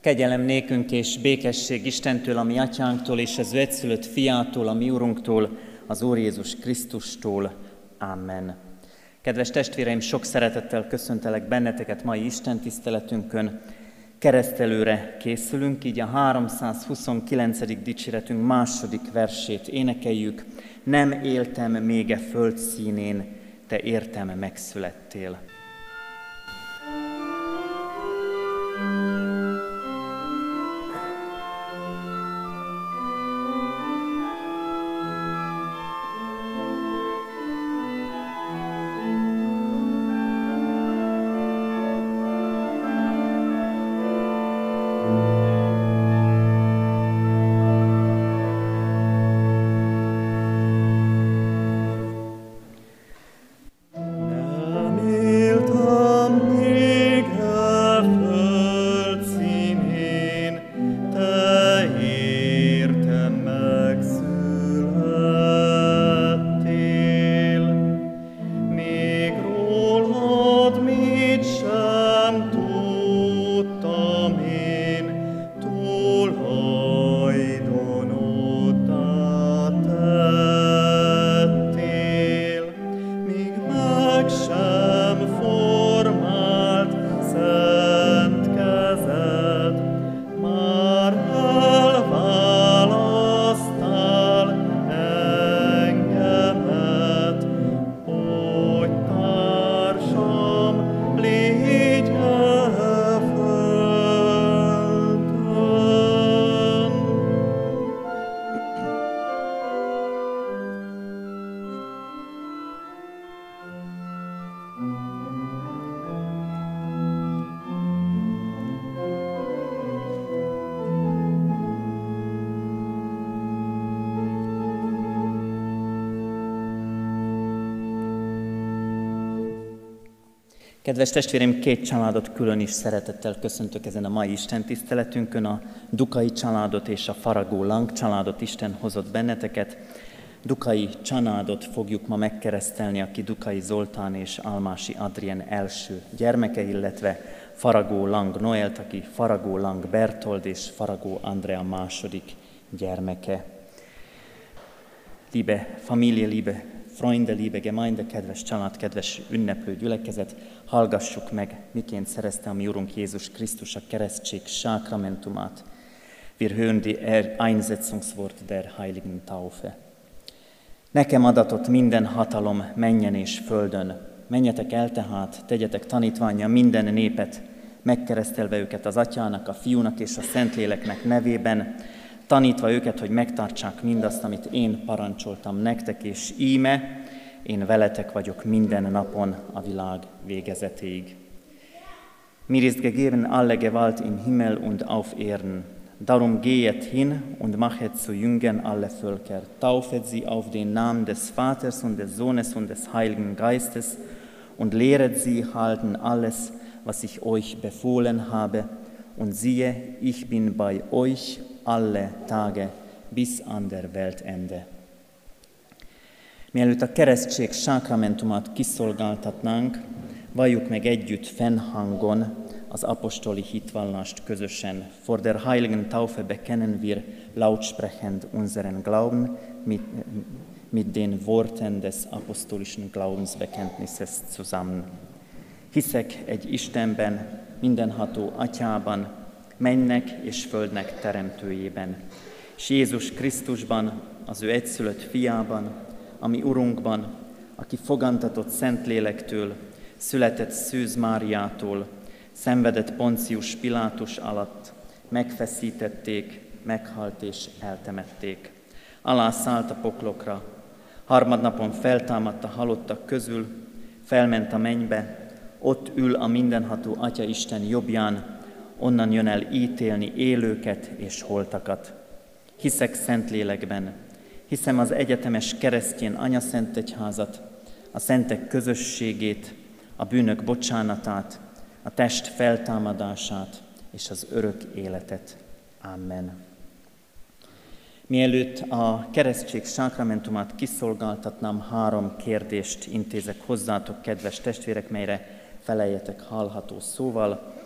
Kegyelem nékünk és békesség Istentől, a mi atyánktól, és az egyszülött fiától, a mi úrunktól, az Úr Jézus Krisztustól. Amen. Kedves testvéreim, sok szeretettel köszöntelek benneteket mai Isten tiszteletünkön. Keresztelőre készülünk, így a 329. dicséretünk második versét énekeljük. Nem éltem még e föld színén, te értem megszülettél. Kedves testvérem, két családot külön is szeretettel köszöntök ezen a mai Isten tiszteletünkön, a Dukai családot és a Faragó Lang családot Isten hozott benneteket. Dukai családot fogjuk ma megkeresztelni, aki Dukai Zoltán és Almási Adrien első gyermeke, illetve Faragó Lang Noelt, aki Faragó Lang Bertold és Faragó Andrea második gyermeke. Liebe Familie, liebe Freunde, liebe Gemeinde, kedves család, kedves ünneplő gyülekezet, hallgassuk meg, miként szerezte a mi Urunk Jézus Krisztus a keresztség sákramentumát. Wir hören die er- Einsetzungswort der Heiligen Taufe. Nekem adatott minden hatalom menjen és földön. Menjetek el tehát, tegyetek tanítványa minden népet, megkeresztelve őket az Atyának, a Fiúnak és a Szentléleknek nevében, tanítva őket, hogy megtartsák mindazt, amit én parancsoltam nektek, és íme, én veletek vagyok minden napon a világ végezetéig. Mir ist gegeben alle Gewalt im Himmel und auf Erden. Darum gehet hin und machet zu Jüngern alle Völker, taufet sie auf den Namen des Vaters und des Sohnes und des Heiligen Geistes und lehret sie halten alles, was ich euch befohlen habe. Und siehe, ich bin bei euch alle Tage bis an der Weltende. Mielőtt a keresztség sákramentumát kiszolgáltatnánk, valljuk meg együtt fennhangon az apostoli hitvallást közösen. For der Heiligen Taufe bekennen wir lautsprechend unseren Glauben mit, mit den Worten des apostolischen Glaubensbekenntnisses zusammen. Hiszek egy Istenben, mindenható atyában, mennek és földnek teremtőjében, és Jézus Krisztusban, az ő egyszülött fiában, ami Urunkban, aki fogantatott Szentlélektől, született Szűz Máriától, szenvedett Poncius Pilátus alatt, megfeszítették, meghalt és eltemették. Alá szállt a poklokra, harmadnapon feltámadt a halottak közül, felment a mennybe, ott ül a mindenható Atya Isten jobbján, onnan jön el ítélni élőket és holtakat. Hiszek Szentlélekben, hiszem az egyetemes keresztjén Anya Szent Egyházat, a szentek közösségét, a bűnök bocsánatát, a test feltámadását és az örök életet. Amen. Mielőtt a keresztség sákramentumát kiszolgáltatnám, három kérdést intézek hozzátok, kedves testvérek, melyre feleljetek hallható szóval.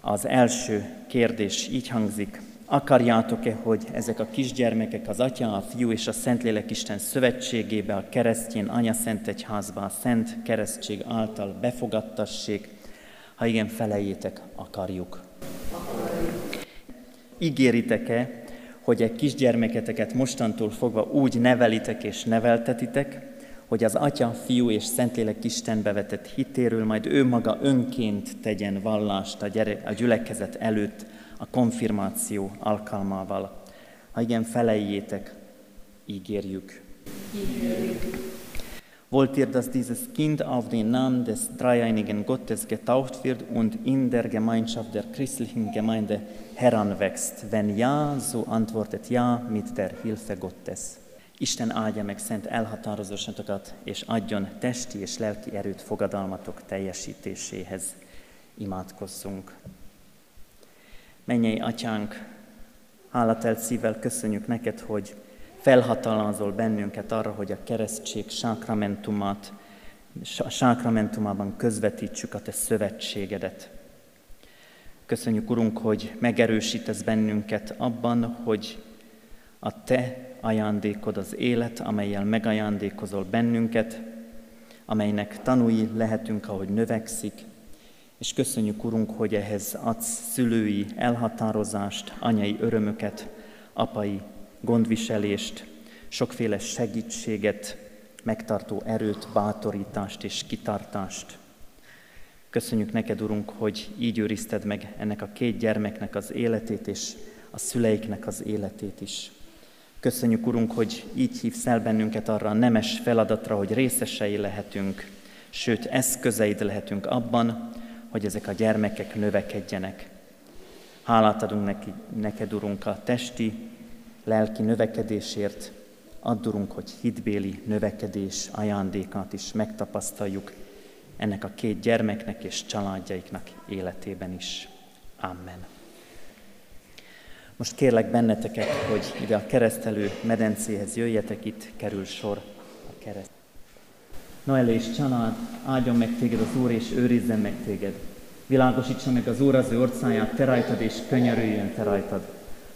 Az első kérdés így hangzik, akarjátok-e, hogy ezek a kisgyermekek az Atya, a Fiú és a Szentlélek Isten szövetségébe, a keresztjén Anya Szent Egyházba, a Szent Keresztség által befogadtassék? Ha igen, felejétek, akarjuk. Ígéritek-e, hogy egy kisgyermeketeket mostantól fogva úgy nevelitek és neveltetitek, hogy az Atya, Fiú és Szentlélek Istenbe vetett hitéről majd ő maga önként tegyen vallást a, gyere, a gyülekezet előtt a konfirmáció alkalmával. Ha igen, felejétek, ígérjük. Ígérjük. Wollt ihr, dass dieses Kind auf den Namen des dreieinigen Gottes getauft wird und in der Gemeinschaft der christlichen Gemeinde heranwächst? Wenn ja, so antwortet ja mit der Hilfe Gottes. Isten áldja meg szent elhatározásatokat, és adjon testi és lelki erőt fogadalmatok teljesítéséhez. Imádkozzunk. Mennyei atyánk, hálatelt szívvel köszönjük neked, hogy felhatalmazol bennünket arra, hogy a keresztség sákramentumát, a sákramentumában közvetítsük a te szövetségedet. Köszönjük, Urunk, hogy megerősítesz bennünket abban, hogy a te ajándékod az élet, amelyel megajándékozol bennünket, amelynek tanúi lehetünk, ahogy növekszik, és köszönjük, Urunk, hogy ehhez adsz szülői elhatározást, anyai örömöket, apai gondviselést, sokféle segítséget, megtartó erőt, bátorítást és kitartást. Köszönjük neked, Urunk, hogy így őrizted meg ennek a két gyermeknek az életét és a szüleiknek az életét is. Köszönjük, Urunk, hogy így hívsz el bennünket arra a nemes feladatra, hogy részesei lehetünk, sőt, eszközeid lehetünk abban, hogy ezek a gyermekek növekedjenek. Hálát adunk neki, neked, Urunk, a testi, lelki növekedésért, addurunk, hogy hitbéli növekedés ajándékát is megtapasztaljuk ennek a két gyermeknek és családjaiknak életében is. Amen. Most kérlek benneteket, hogy ide a keresztelő medencéhez jöjjetek, itt kerül sor a kereszt. Noel és család, áldjon meg téged az Úr, és őrizzen meg téged. Világosítsa meg az Úr az ő orcáját, te rajtad, és könyörüljön te rajtad.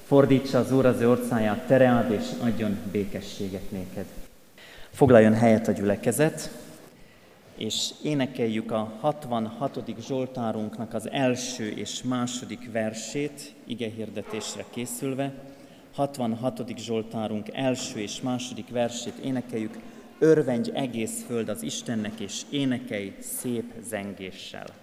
Fordítsa az Úr az ő orcáját, te reád, és adjon békességet néked. Foglaljon helyet a gyülekezet, és énekeljük a 66. Zsoltárunknak az első és második versét, ige hirdetésre készülve. 66. Zsoltárunk első és második versét énekeljük, örvendj egész föld az Istennek, és énekelj szép zengéssel.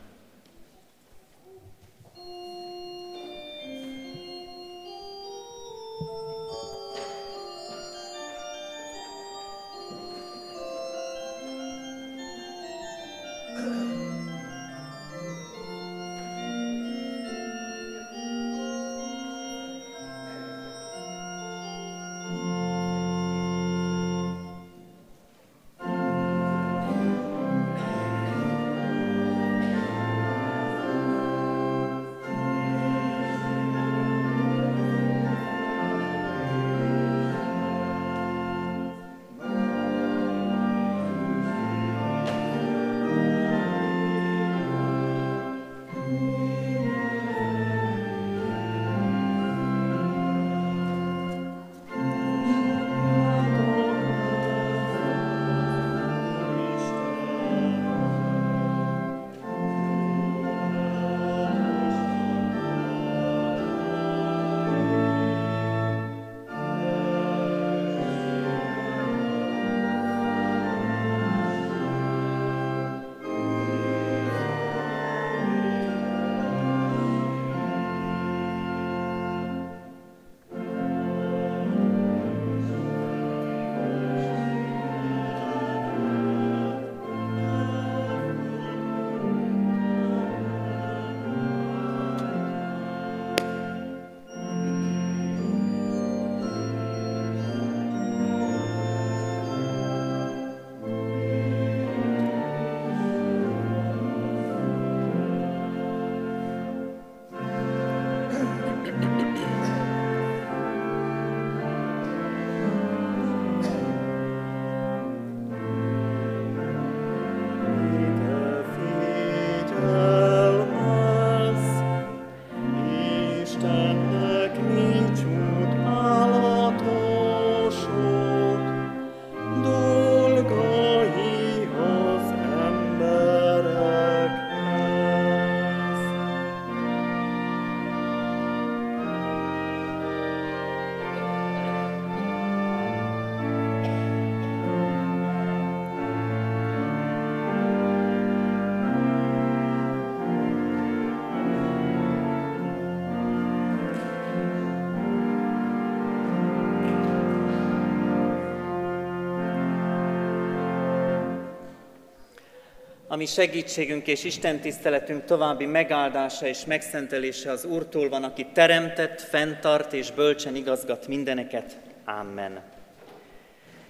Ami segítségünk és Isten tiszteletünk további megáldása és megszentelése az Úrtól van, aki teremtett, fenntart és bölcsen igazgat mindeneket. Amen.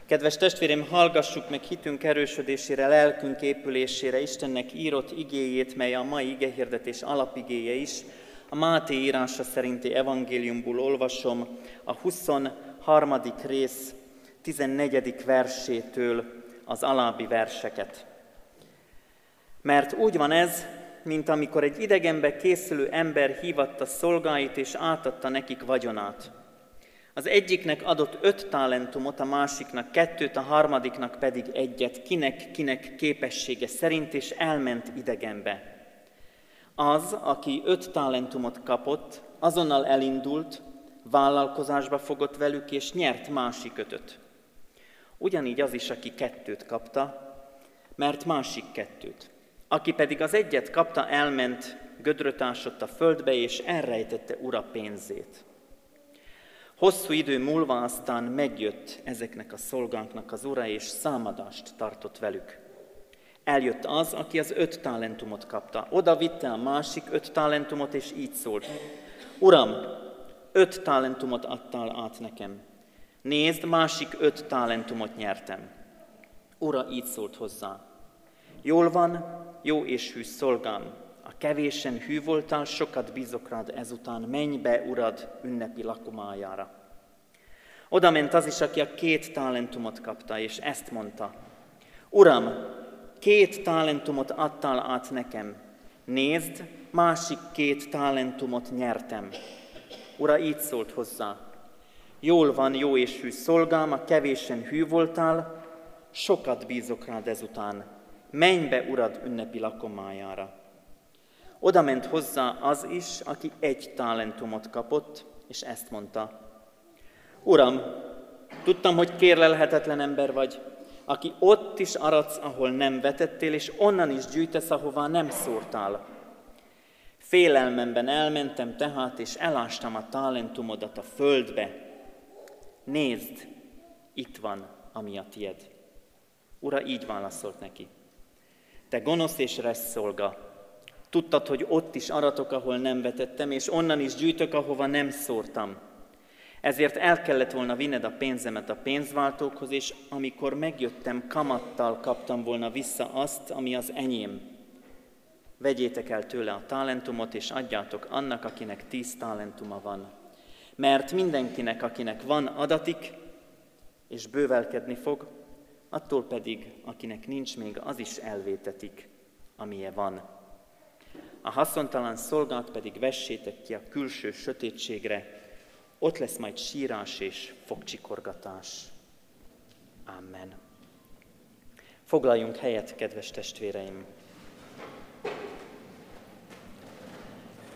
Kedves testvérem, hallgassuk meg hitünk erősödésére, lelkünk épülésére Istennek írott igéjét, mely a mai igehirdetés alapigéje is. A Máté írása szerinti evangéliumból olvasom a 23. rész 14. versétől az alábbi verseket. Mert úgy van ez, mint amikor egy idegenbe készülő ember hívatta szolgáit és átadta nekik vagyonát. Az egyiknek adott öt talentumot, a másiknak kettőt, a harmadiknak pedig egyet, kinek-kinek képessége szerint, és elment idegenbe. Az, aki öt talentumot kapott, azonnal elindult, vállalkozásba fogott velük, és nyert másik ötöt. Ugyanígy az is, aki kettőt kapta, mert másik kettőt. Aki pedig az egyet kapta, elment, gödröt ásott a földbe, és elrejtette ura pénzét. Hosszú idő múlva aztán megjött ezeknek a szolgáknak az ura, és számadást tartott velük. Eljött az, aki az öt talentumot kapta. Oda vitte a másik öt talentumot, és így szólt. Uram, öt talentumot adtál át nekem. Nézd, másik öt talentumot nyertem. Ura így szólt hozzá. Jól van, jó és hű szolgám, a kevésen hű voltál, sokat bízok rád ezután, menj be, urad, ünnepi lakomájára. Oda ment az is, aki a két talentumot kapta, és ezt mondta. Uram, két talentumot adtál át nekem. Nézd, másik két talentumot nyertem. Ura így szólt hozzá. Jól van, jó és hű szolgám, a kevésen hű voltál, sokat bízok rád ezután, menj be, urad, ünnepi lakomájára. Oda ment hozzá az is, aki egy talentumot kapott, és ezt mondta. Uram, tudtam, hogy kérlelhetetlen ember vagy, aki ott is aradsz, ahol nem vetettél, és onnan is gyűjtesz, ahová nem szórtál. Félelmemben elmentem tehát, és elástam a talentumodat a földbe. Nézd, itt van, ami a tied. Ura így válaszolt neki. Te gonosz és resz tudtad, hogy ott is aratok, ahol nem vetettem, és onnan is gyűjtök, ahova nem szórtam. Ezért el kellett volna vinned a pénzemet a pénzváltókhoz, és amikor megjöttem, kamattal kaptam volna vissza azt, ami az enyém. Vegyétek el tőle a talentumot, és adjátok annak, akinek tíz talentuma van. Mert mindenkinek, akinek van adatik, és bővelkedni fog, attól pedig, akinek nincs még, az is elvétetik, amilyen van. A haszontalan szolgát pedig vessétek ki a külső sötétségre, ott lesz majd sírás és fogcsikorgatás. Amen. Foglaljunk helyet, kedves testvéreim!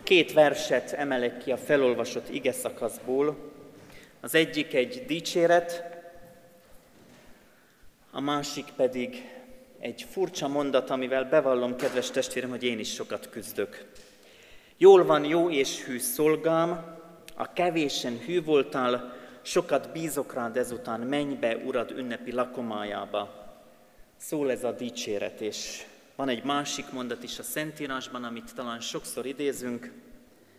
Két verset emelek ki a felolvasott ige szakaszból. Az egyik egy dicséret, a másik pedig egy furcsa mondat, amivel bevallom, kedves testvérem, hogy én is sokat küzdök. Jól van, jó és hű szolgám, a kevésen hű voltál, sokat bízok rád ezután, menj be, urad ünnepi lakomájába. Szól ez a dicséret, és van egy másik mondat is a Szentírásban, amit talán sokszor idézünk,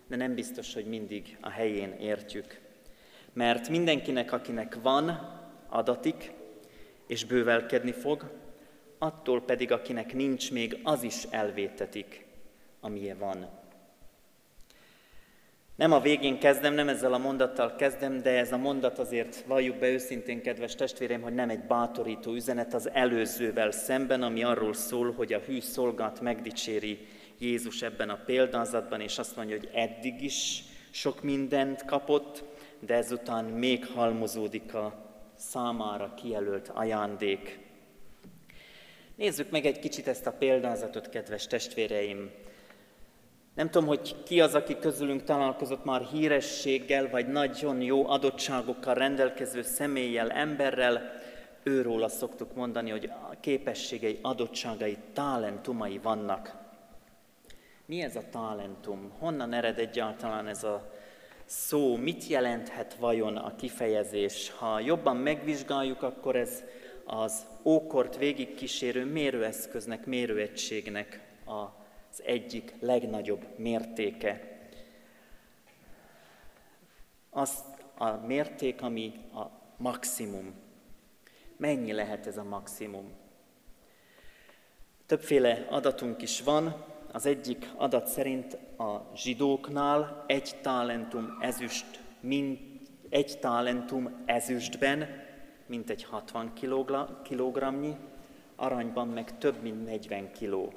de nem biztos, hogy mindig a helyén értjük. Mert mindenkinek, akinek van, adatik, és bővelkedni fog, attól pedig, akinek nincs még, az is elvétetik, amilyen van. Nem a végén kezdem, nem ezzel a mondattal kezdem, de ez a mondat azért valljuk be őszintén, kedves testvérem, hogy nem egy bátorító üzenet az előzővel szemben, ami arról szól, hogy a hű szolgát megdicséri Jézus ebben a példázatban, és azt mondja, hogy eddig is Sok mindent kapott, de ezután még halmozódik a számára kijelölt ajándék. Nézzük meg egy kicsit ezt a példázatot, kedves testvéreim. Nem tudom, hogy ki az, aki közülünk találkozott már hírességgel, vagy nagyon jó adottságokkal rendelkező személlyel, emberrel. Őróla szoktuk mondani, hogy a képességei, adottságai, talentumai vannak. Mi ez a talentum? Honnan ered egyáltalán ez a szó? Mit jelenthet vajon a kifejezés? Ha jobban megvizsgáljuk, akkor ez az ókort végigkísérő mérőeszköznek, mérőegységnek az egyik legnagyobb mértéke. Az a mérték, ami a maximum. Mennyi lehet ez a maximum? Többféle adatunk is van, az egyik adat szerint a zsidóknál egy talentum ezüst, mint egy talentum ezüstben, mint egy 60 kilogramnyi, aranyban meg több mint 40 kiló.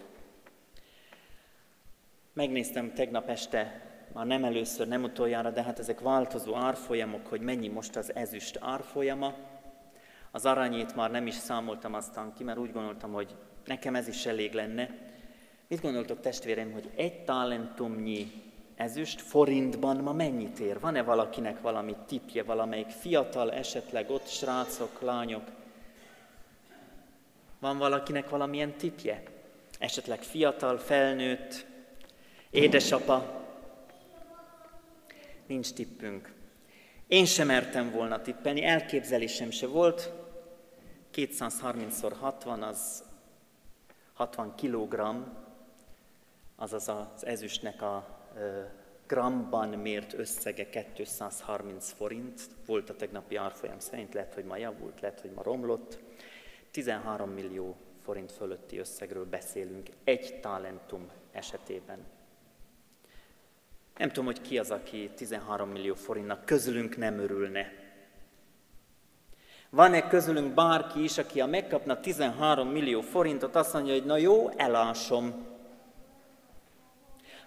Megnéztem tegnap este, már nem először, nem utoljára, de hát ezek változó árfolyamok, hogy mennyi most az ezüst árfolyama. Az aranyét már nem is számoltam aztán ki, mert úgy gondoltam, hogy nekem ez is elég lenne, Mit gondoltok testvérem, hogy egy talentumnyi ezüst forintban ma mennyit ér? Van-e valakinek valami tipje, valamelyik fiatal, esetleg ott srácok, lányok? Van valakinek valamilyen tipje? Esetleg fiatal, felnőtt, édesapa? Nincs tippünk. Én sem mertem volna tippelni, elképzelésem se volt. 230x60 az 60 kilogramm, azaz az ezüstnek a gramban mért összege 230 forint, volt a tegnapi árfolyam szerint, lehet, hogy ma javult, lehet, hogy ma romlott. 13 millió forint fölötti összegről beszélünk egy talentum esetében. Nem tudom, hogy ki az, aki 13 millió forintnak közülünk nem örülne. Van-e közülünk bárki is, aki a megkapna 13 millió forintot, azt mondja, hogy na jó, elásom,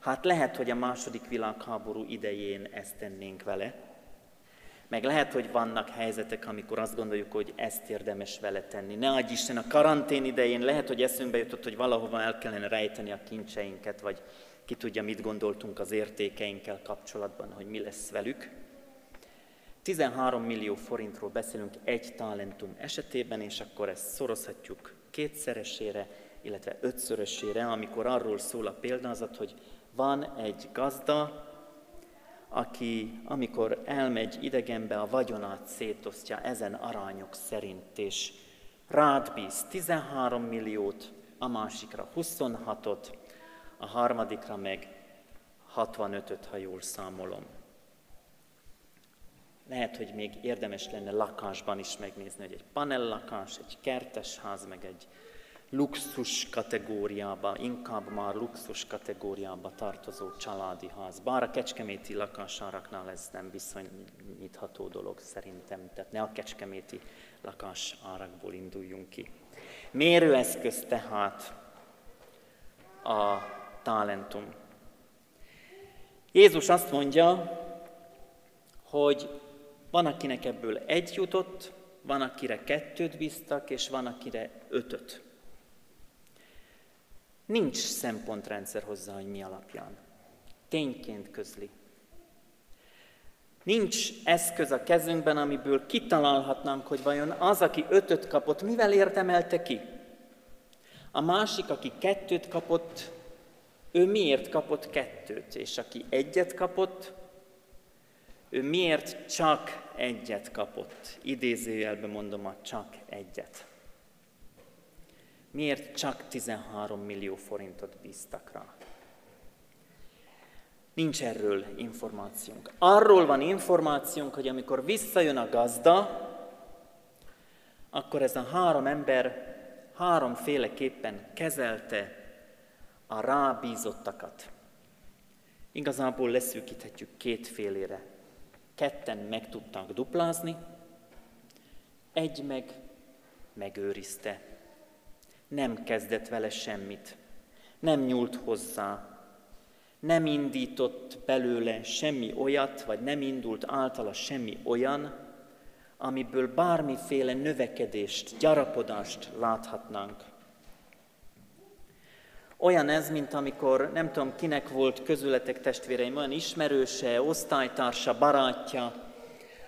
Hát lehet, hogy a második világháború idején ezt tennénk vele, meg lehet, hogy vannak helyzetek, amikor azt gondoljuk, hogy ezt érdemes vele tenni. Ne adj Isten, a karantén idején lehet, hogy eszünkbe jutott, hogy valahova el kellene rejteni a kincseinket, vagy ki tudja, mit gondoltunk az értékeinkkel kapcsolatban, hogy mi lesz velük. 13 millió forintról beszélünk egy talentum esetében, és akkor ezt szorozhatjuk kétszeresére, illetve ötszörösére, amikor arról szól a példázat, hogy van egy gazda, aki amikor elmegy idegenbe, a vagyonát szétosztja ezen arányok szerint, és rád bíz 13 milliót, a másikra 26-ot, a harmadikra meg 65-öt, ha jól számolom. Lehet, hogy még érdemes lenne lakásban is megnézni, hogy egy panellakás, egy kertes ház, meg egy luxus kategóriába, inkább már luxus kategóriába tartozó családi ház. Bár a kecskeméti lakásáraknál ez nem bizonyítható dolog szerintem, tehát ne a kecskeméti lakás árakból induljunk ki. Mérőeszköz tehát a talentum. Jézus azt mondja, hogy van, akinek ebből egy jutott, van, akire kettőt bíztak, és van, akire ötöt. Nincs szempontrendszer hozzá, hogy mi alapján. Tényként közli. Nincs eszköz a kezünkben, amiből kitalálhatnánk, hogy vajon az, aki ötöt kapott, mivel érdemelte ki? A másik, aki kettőt kapott, ő miért kapott kettőt? És aki egyet kapott, ő miért csak egyet kapott? Idézőjelben mondom a csak egyet. Miért csak 13 millió forintot bíztak rá? Nincs erről információnk. Arról van információnk, hogy amikor visszajön a gazda, akkor ez a három ember háromféleképpen kezelte a rábízottakat. Igazából leszűkíthetjük két félére. Ketten meg tudtak duplázni, egy meg megőrizte nem kezdett vele semmit, nem nyúlt hozzá, nem indított belőle semmi olyat, vagy nem indult általa semmi olyan, amiből bármiféle növekedést, gyarapodást láthatnánk. Olyan ez, mint amikor nem tudom kinek volt közületek testvéreim, olyan ismerőse, osztálytársa, barátja,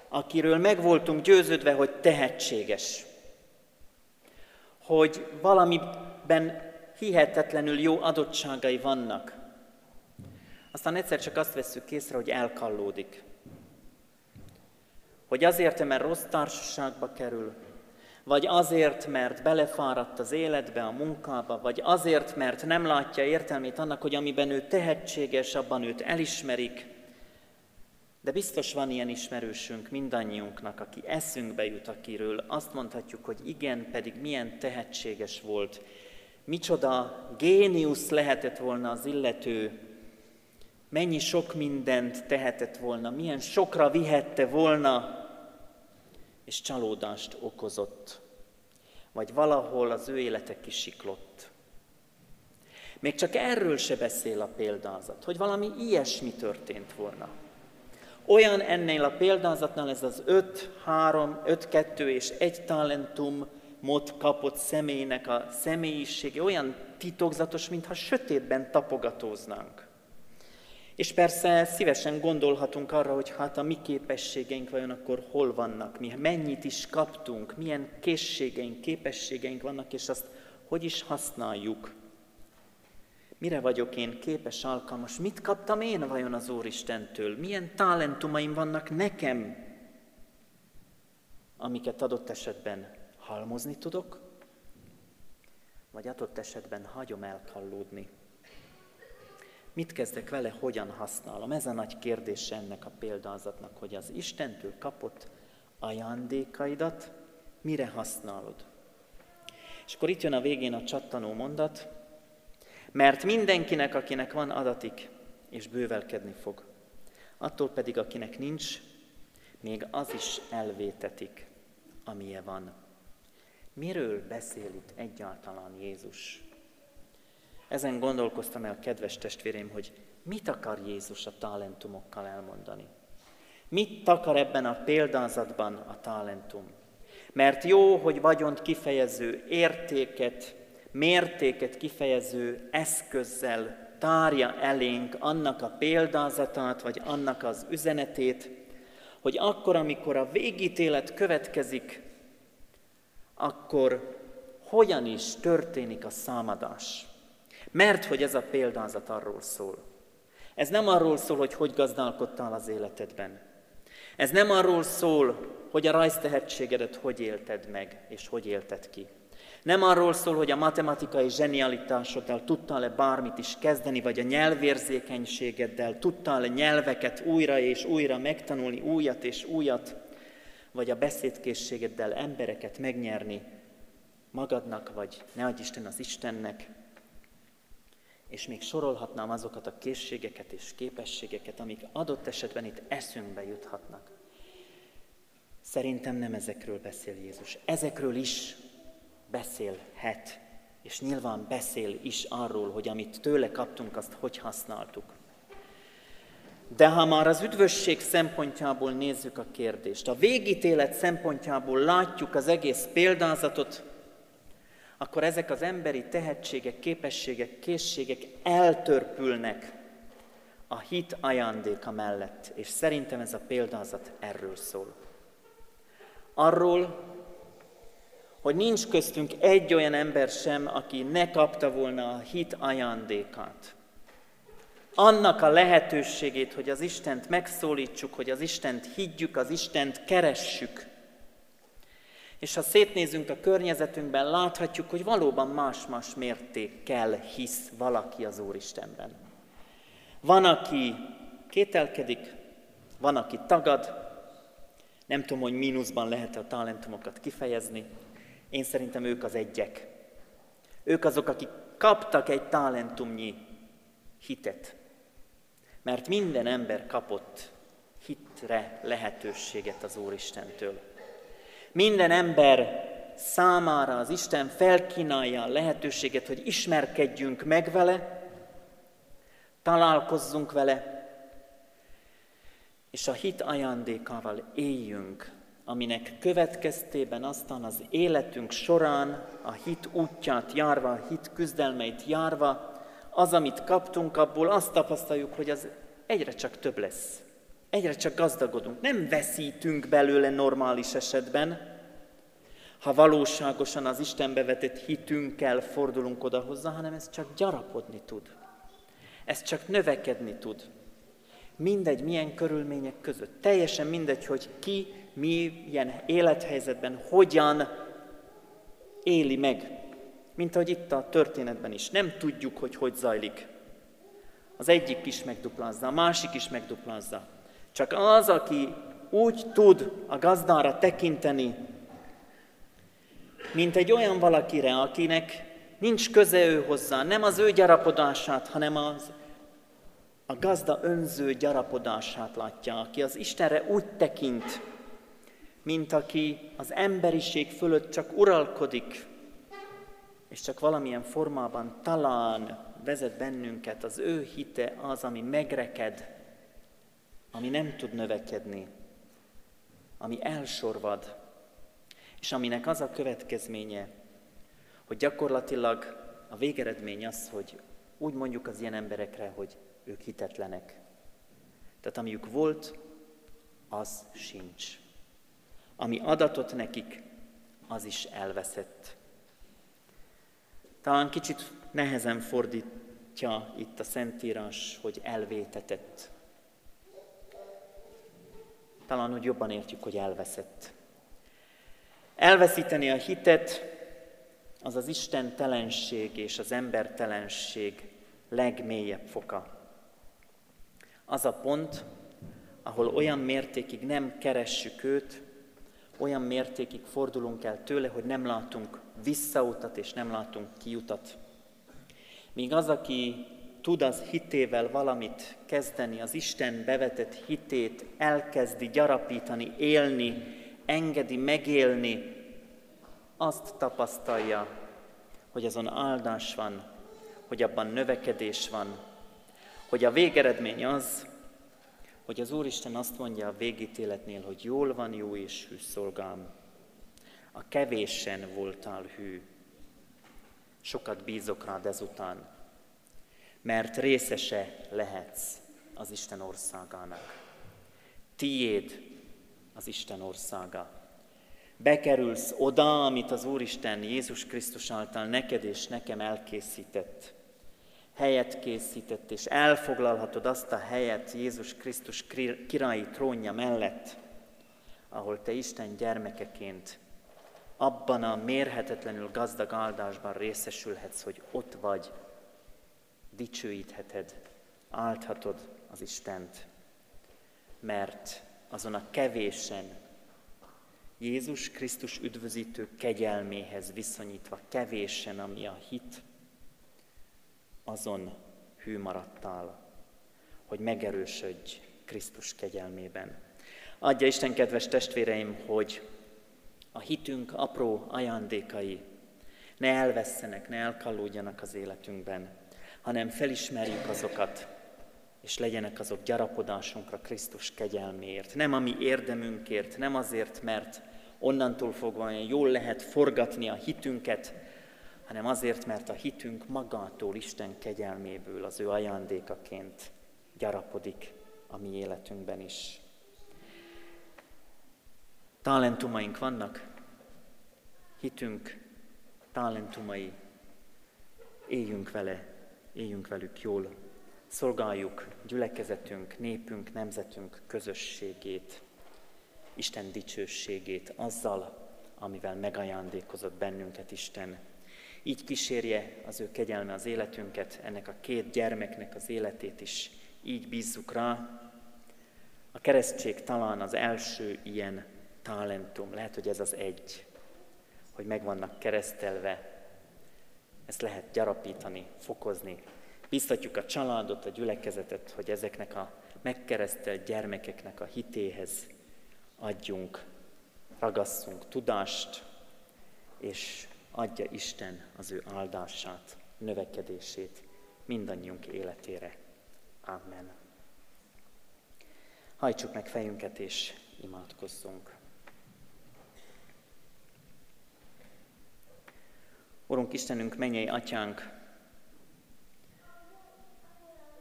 akiről meg voltunk győződve, hogy tehetséges, hogy valamiben hihetetlenül jó adottságai vannak. Aztán egyszer csak azt veszük észre, hogy elkallódik. Hogy azért, mert rossz társaságba kerül, vagy azért, mert belefáradt az életbe, a munkába, vagy azért, mert nem látja értelmét annak, hogy amiben ő tehetséges, abban őt elismerik. De biztos van ilyen ismerősünk mindannyiunknak, aki eszünkbe jut, akiről azt mondhatjuk, hogy igen, pedig milyen tehetséges volt, micsoda géniusz lehetett volna az illető, mennyi sok mindent tehetett volna, milyen sokra vihette volna, és csalódást okozott, vagy valahol az ő élete kisiklott. Még csak erről se beszél a példázat, hogy valami ilyesmi történt volna. Olyan ennél a példázatnál ez az 5, 3, 5, 2 és 1 talentum mot kapott személynek a személyisége olyan titokzatos, mintha sötétben tapogatóznánk. És persze szívesen gondolhatunk arra, hogy hát a mi képességeink vajon akkor hol vannak, mi mennyit is kaptunk, milyen készségeink, képességeink vannak, és azt hogy is használjuk. Mire vagyok én képes, alkalmas? Mit kaptam én vajon az Úristentől? Milyen talentumaim vannak nekem, amiket adott esetben halmozni tudok, vagy adott esetben hagyom elkallódni? Mit kezdek vele, hogyan használom? Ez a nagy kérdés ennek a példázatnak, hogy az Istentől kapott ajándékaidat mire használod? És akkor itt jön a végén a csattanó mondat, mert mindenkinek, akinek van adatik, és bővelkedni fog. Attól pedig, akinek nincs, még az is elvétetik, amilyen van. Miről beszél itt egyáltalán Jézus? Ezen gondolkoztam el, kedves testvérém, hogy mit akar Jézus a talentumokkal elmondani. Mit akar ebben a példázatban a talentum? Mert jó, hogy vagyont kifejező értéket, mértéket kifejező eszközzel tárja elénk annak a példázatát, vagy annak az üzenetét, hogy akkor, amikor a végítélet következik, akkor hogyan is történik a számadás. Mert hogy ez a példázat arról szól. Ez nem arról szól, hogy hogy gazdálkodtál az életedben. Ez nem arról szól, hogy a rajztehetségedet hogy élted meg, és hogy élted ki. Nem arról szól, hogy a matematikai zsenialitásoddal tudtál-e bármit is kezdeni, vagy a nyelvérzékenységeddel tudtál-e nyelveket újra és újra megtanulni, újat és újat, vagy a beszédkészségeddel embereket megnyerni magadnak, vagy ne adj Isten az Istennek, és még sorolhatnám azokat a készségeket és képességeket, amik adott esetben itt eszünkbe juthatnak. Szerintem nem ezekről beszél Jézus. Ezekről is beszélhet, és nyilván beszél is arról, hogy amit tőle kaptunk, azt hogy használtuk. De ha már az üdvösség szempontjából nézzük a kérdést, a végítélet szempontjából látjuk az egész példázatot, akkor ezek az emberi tehetségek, képességek, készségek eltörpülnek a hit ajándéka mellett. És szerintem ez a példázat erről szól. Arról, hogy nincs köztünk egy olyan ember sem, aki ne kapta volna a hit ajándékát. Annak a lehetőségét, hogy az Istent megszólítsuk, hogy az Istent higgyük, az Istent keressük – és ha szétnézünk a környezetünkben, láthatjuk, hogy valóban más-más mértékkel hisz valaki az Úristenben. Van, aki kételkedik, van, aki tagad, nem tudom, hogy mínuszban lehet a talentumokat kifejezni, én szerintem ők az egyek. Ők azok, akik kaptak egy talentumnyi hitet. Mert minden ember kapott hitre lehetőséget az Úristentől. Minden ember számára az Isten felkínálja a lehetőséget, hogy ismerkedjünk meg vele, találkozzunk vele, és a hit ajándékával éljünk, aminek következtében aztán az életünk során a hit útját járva, a hit küzdelmeit járva, az, amit kaptunk abból, azt tapasztaljuk, hogy az egyre csak több lesz. Egyre csak gazdagodunk. Nem veszítünk belőle normális esetben, ha valóságosan az Istenbe vetett hitünkkel fordulunk oda hozzá, hanem ez csak gyarapodni tud. Ez csak növekedni tud. Mindegy, milyen körülmények között. Teljesen mindegy, hogy ki, milyen élethelyzetben, hogyan éli meg. Mint ahogy itt a történetben is. Nem tudjuk, hogy hogy zajlik. Az egyik is megduplázza, a másik is megduplázza. Csak az, aki úgy tud a gazdára tekinteni, mint egy olyan valakire, akinek nincs köze ő hozzá, nem az ő gyarapodását, hanem az a gazda önző gyarapodását látja, aki az Istenre úgy tekint, mint aki az emberiség fölött csak uralkodik, és csak valamilyen formában talán vezet bennünket, az ő hite az, ami megreked, ami nem tud növekedni, ami elsorvad, és aminek az a következménye, hogy gyakorlatilag a végeredmény az, hogy úgy mondjuk az ilyen emberekre, hogy ők hitetlenek. Tehát amiük volt, az sincs. Ami adatot nekik, az is elveszett. Talán kicsit nehezen fordítja itt a Szentírás, hogy elvétetett. Talán úgy jobban értjük, hogy elveszett. Elveszíteni a hitet, az az Isten telenség és az embertelenség legmélyebb foka. Az a pont, ahol olyan mértékig nem keressük őt, olyan mértékig fordulunk el tőle, hogy nem látunk visszautat és nem látunk kiutat. Míg az, aki tud az hitével valamit kezdeni, az Isten bevetett hitét elkezdi gyarapítani, élni, engedi megélni, azt tapasztalja, hogy azon áldás van, hogy abban növekedés van, hogy a végeredmény az, hogy az Úristen azt mondja a végítéletnél, hogy jól van, jó és hű szolgám. A kevésen voltál hű. Sokat bízok rád ezután, mert részese lehetsz az Isten országának. Tiéd az Isten országa. Bekerülsz oda, amit az Úristen Jézus Krisztus által neked és nekem elkészített helyet készített, és elfoglalhatod azt a helyet Jézus Krisztus királyi trónja mellett, ahol te Isten gyermekeként abban a mérhetetlenül gazdag áldásban részesülhetsz, hogy ott vagy, dicsőítheted, álthatod az Istent, mert azon a kevésen Jézus Krisztus üdvözítő kegyelméhez viszonyítva kevésen, ami a hit, azon hű maradtál, hogy megerősödj Krisztus kegyelmében. Adja Isten, kedves testvéreim, hogy a hitünk apró ajándékai ne elvesztenek, ne elkallódjanak az életünkben, hanem felismerjük azokat, és legyenek azok gyarapodásunkra Krisztus kegyelméért. Nem a mi érdemünkért, nem azért, mert onnantól fogva olyan jól lehet forgatni a hitünket, hanem azért, mert a hitünk magától Isten kegyelméből, az ő ajándékaként gyarapodik a mi életünkben is. Talentumaink vannak, hitünk talentumai, éljünk vele, éljünk velük jól, szolgáljuk gyülekezetünk, népünk, nemzetünk közösségét, Isten dicsőségét azzal, amivel megajándékozott bennünket Isten így kísérje az ő kegyelme az életünket, ennek a két gyermeknek az életét is így bízzuk rá. A keresztség talán az első ilyen talentum, lehet, hogy ez az egy, hogy meg vannak keresztelve, ezt lehet gyarapítani, fokozni. Biztatjuk a családot, a gyülekezetet, hogy ezeknek a megkeresztelt gyermekeknek a hitéhez adjunk, ragasszunk tudást, és adja Isten az ő áldását, növekedését mindannyiunk életére. Amen. Hajtsuk meg fejünket és imádkozzunk. Urunk Istenünk, mennyei atyánk,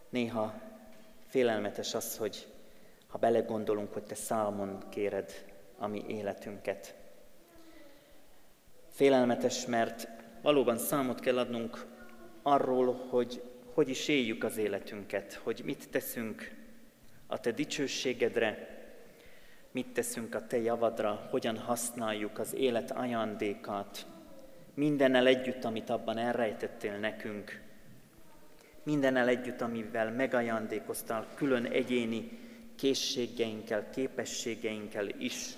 néha félelmetes az, hogy ha belegondolunk, hogy Te számon kéred a mi életünket. Félelmetes, mert valóban számot kell adnunk arról, hogy hogy is éljük az életünket, hogy mit teszünk a Te dicsőségedre, mit teszünk a Te javadra, hogyan használjuk az élet ajándékát, mindennel együtt, amit abban elrejtettél nekünk, mindennel együtt, amivel megajándékoztál külön egyéni készségeinkkel, képességeinkkel is.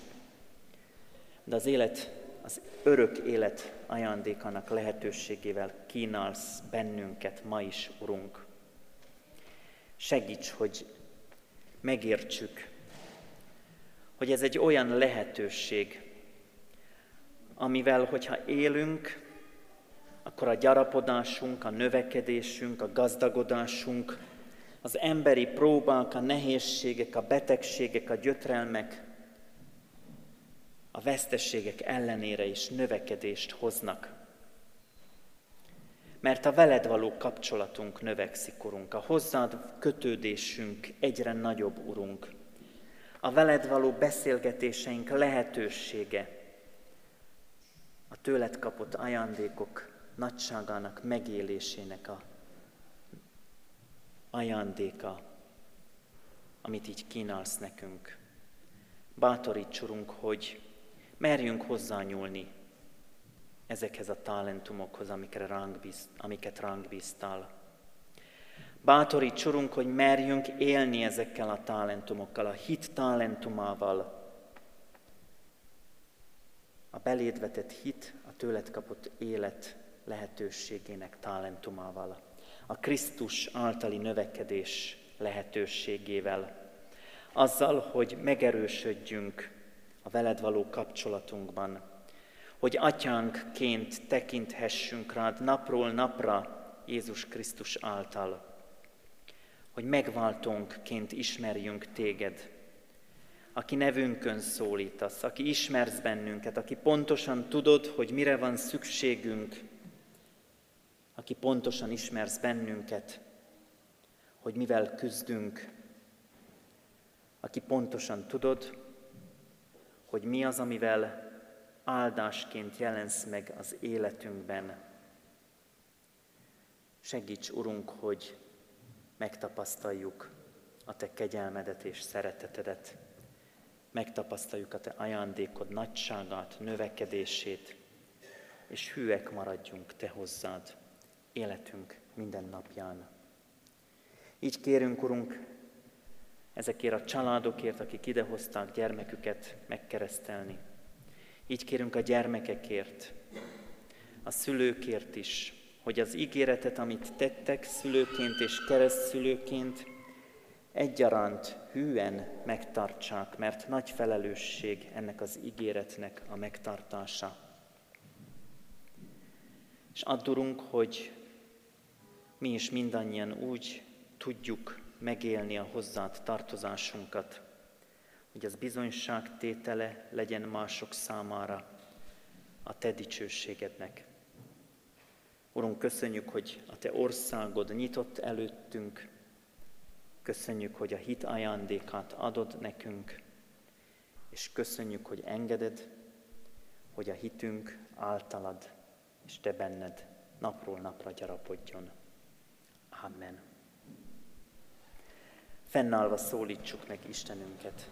De az élet, az örök élet ajándékának lehetőségével kínálsz bennünket ma is, Urunk. Segíts, hogy megértsük, hogy ez egy olyan lehetőség, amivel, hogyha élünk, akkor a gyarapodásunk, a növekedésünk, a gazdagodásunk, az emberi próbák, a nehézségek, a betegségek, a gyötrelmek, a vesztességek ellenére is növekedést hoznak. Mert a veled való kapcsolatunk növekszik, Urunk, a hozzád kötődésünk egyre nagyobb, Urunk. A veled való beszélgetéseink lehetősége, a tőled kapott ajándékok nagyságának megélésének a ajándéka, amit így kínálsz nekünk. Bátorítsunk, hogy merjünk hozzányúlni ezekhez a talentumokhoz, amiket ránk, bíz, amiket ránk bíztál. Bátorítsunk, hogy merjünk élni ezekkel a talentumokkal, a hit talentumával, a beléd vetett hit, a tőled kapott élet lehetőségének talentumával, a Krisztus általi növekedés lehetőségével, azzal, hogy megerősödjünk a veled való kapcsolatunkban, hogy atyánkként tekinthessünk rád napról napra Jézus Krisztus által, hogy megváltónkként ismerjünk téged, aki nevünkön szólítasz, aki ismersz bennünket, aki pontosan tudod, hogy mire van szükségünk, aki pontosan ismersz bennünket, hogy mivel küzdünk, aki pontosan tudod, hogy mi az, amivel áldásként jelensz meg az életünkben. Segíts, Urunk, hogy megtapasztaljuk a Te kegyelmedet és szeretetedet, megtapasztaljuk a Te ajándékod nagyságát, növekedését, és hűek maradjunk Te hozzád életünk minden napján. Így kérünk, Urunk, ezekért a családokért, akik idehozták gyermeküket megkeresztelni. Így kérünk a gyermekekért, a szülőkért is, hogy az ígéretet, amit tettek szülőként és keresztszülőként, egyaránt hűen megtartsák, mert nagy felelősség ennek az ígéretnek a megtartása. És addurunk, hogy mi is mindannyian úgy tudjuk megélni a hozzád tartozásunkat, hogy az bizonyságtétele legyen mások számára a Te dicsőségednek. Urunk, köszönjük, hogy a Te országod nyitott előttünk, köszönjük, hogy a hit ajándékát adod nekünk, és köszönjük, hogy engeded, hogy a hitünk általad és Te benned napról napra gyarapodjon. Amen. Fennállva szólítsuk meg Istenünket.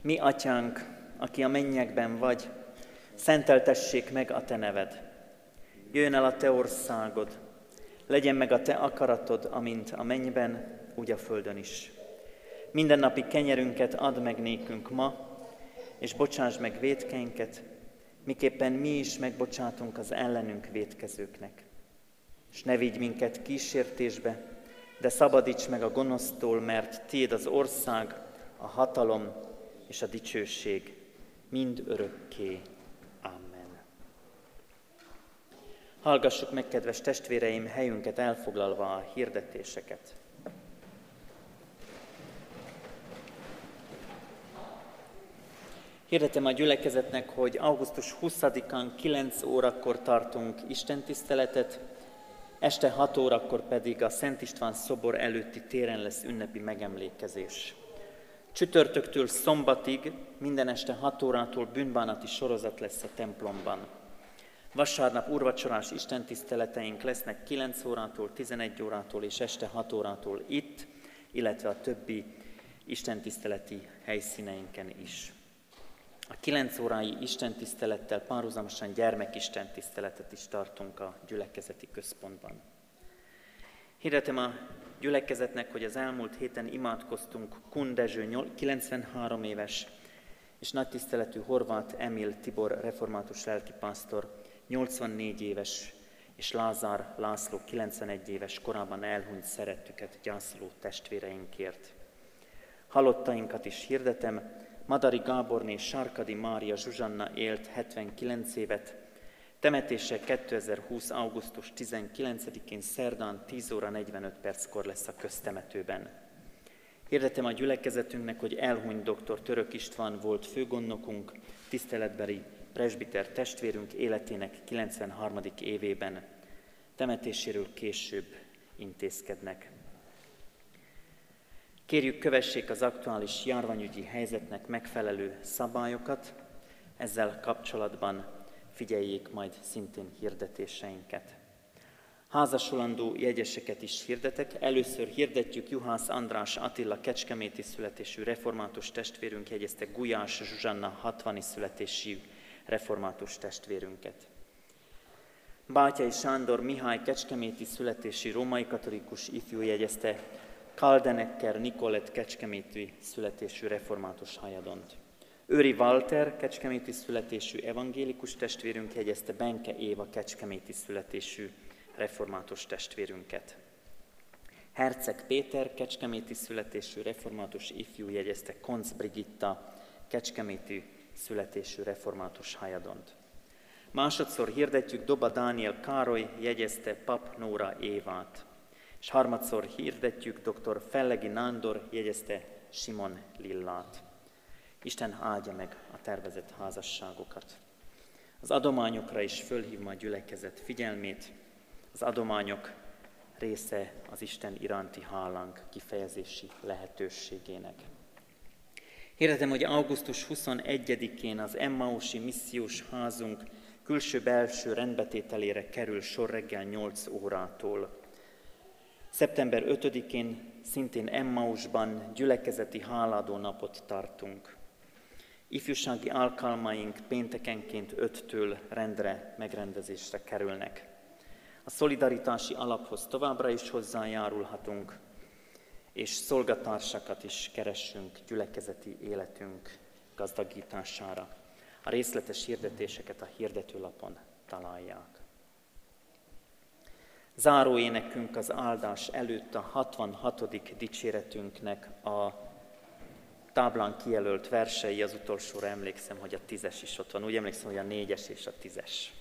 Mi, Atyánk, aki a mennyekben vagy, szenteltessék meg a Te neved. Jöjjön el a Te országod, legyen meg a Te akaratod, amint a mennyben, úgy a földön is. Mindennapi kenyerünket add meg nékünk ma, és bocsáss meg védkeinket, miképpen mi is megbocsátunk az ellenünk védkezőknek. És ne vigy minket kísértésbe, de szabadíts meg a gonosztól, mert Tiéd az ország, a hatalom és a dicsőség mind örökké. Amen. Hallgassuk meg, kedves testvéreim, helyünket elfoglalva a hirdetéseket. Hirdetem a gyülekezetnek, hogy augusztus 20-án 9 órakor tartunk Isten tiszteletet, este 6 órakor pedig a Szent István szobor előtti téren lesz ünnepi megemlékezés. Csütörtöktől szombatig minden este 6 órától bűnbánati sorozat lesz a templomban. Vasárnap urvacsorás istentiszteleteink lesznek 9 órától, 11 órától és este 6 órától itt, illetve a többi istentiszteleti helyszíneinken is. A 9 órái istentisztelettel párhuzamosan gyermekistentiszteletet is tartunk a gyülekezeti központban. Hirdetem a gyülekezetnek, hogy az elmúlt héten imádkoztunk Kun Dezső 93 éves és nagy tiszteletű Horváth Emil Tibor református lelkipásztor 84 éves és Lázár László 91 éves korában elhunyt szerettüket gyászoló testvéreinkért. Halottainkat is hirdetem, Madari Gáborné Sarkadi Mária Zsuzsanna élt 79 évet, temetése 2020. augusztus 19-én szerdán 10 óra 45 perckor lesz a köztemetőben. Hirdetem a gyülekezetünknek, hogy elhunyt dr. Török István volt főgondnokunk, tiszteletbeli presbiter testvérünk életének 93. évében. Temetéséről később intézkednek. Kérjük, kövessék az aktuális járványügyi helyzetnek megfelelő szabályokat, ezzel kapcsolatban figyeljék majd szintén hirdetéseinket. Házasulandó jegyeseket is hirdetek. Először hirdetjük Juhász András Attila kecskeméti születésű református testvérünk jegyezte Gulyás Zsuzsanna 60 születésű református testvérünket. Bátyai Sándor Mihály kecskeméti születési római katolikus ifjú jegyezte Kaldenekker Nikolett kecskeméti születésű református hajadont. Őri Walter kecskeméti születésű evangélikus testvérünk jegyezte Benke Éva kecskeméti születésű református testvérünket. Herceg Péter kecskeméti születésű református ifjú jegyezte Konc Brigitta kecskeméti születésű református hajadont. Másodszor hirdetjük Doba Dániel Károly jegyezte Pap Nóra Évát. És harmadszor hirdetjük dr. Fellegi Nándor jegyezte Simon Lillát. Isten áldja meg a tervezett házasságokat. Az adományokra is fölhívom a gyülekezet figyelmét. Az adományok része az Isten iránti hálánk kifejezési lehetőségének. Hirdetem, hogy augusztus 21-én az Emmausi missziós házunk külső-belső rendbetételére kerül sor reggel 8 órától. Szeptember 5-én szintén Emmausban gyülekezeti háládó napot tartunk. Ifjúsági alkalmaink péntekenként 5-től rendre megrendezésre kerülnek. A szolidaritási alaphoz továbbra is hozzájárulhatunk, és szolgatársakat is keressünk gyülekezeti életünk gazdagítására. A részletes hirdetéseket a hirdetőlapon találják. Záró énekünk az áldás előtt a 66. dicséretünknek a táblán kijelölt versei, az utolsóra emlékszem, hogy a tízes is ott van. Úgy emlékszem, hogy a négyes és a tízes.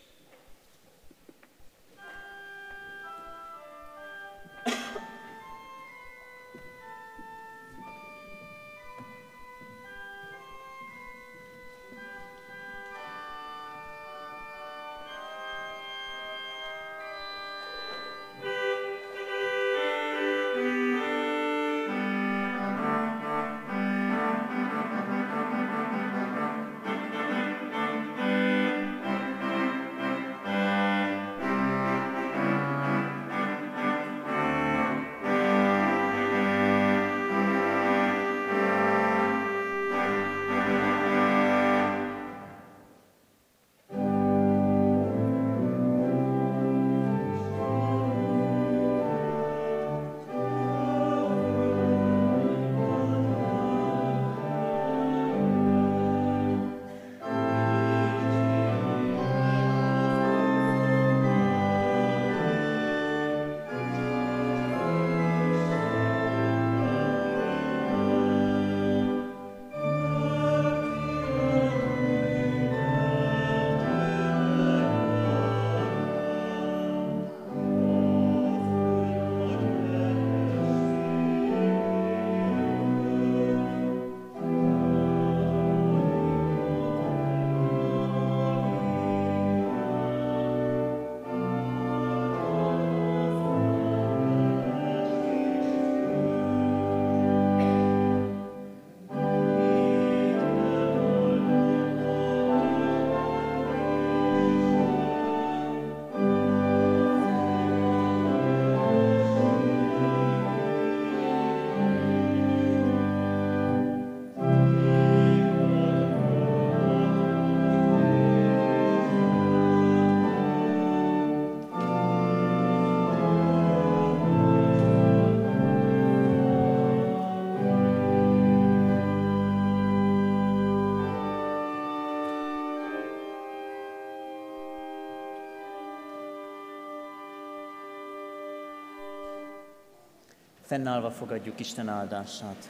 Fennállva fogadjuk Isten áldását.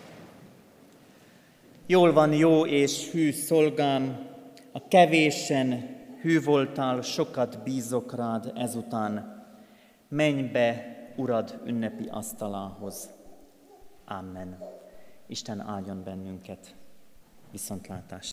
Jól van, jó és hű szolgám, a kevésen hű voltál, sokat bízok rád ezután. Menj be, Urad ünnepi asztalához. Amen. Isten áldjon bennünket. Viszontlátás.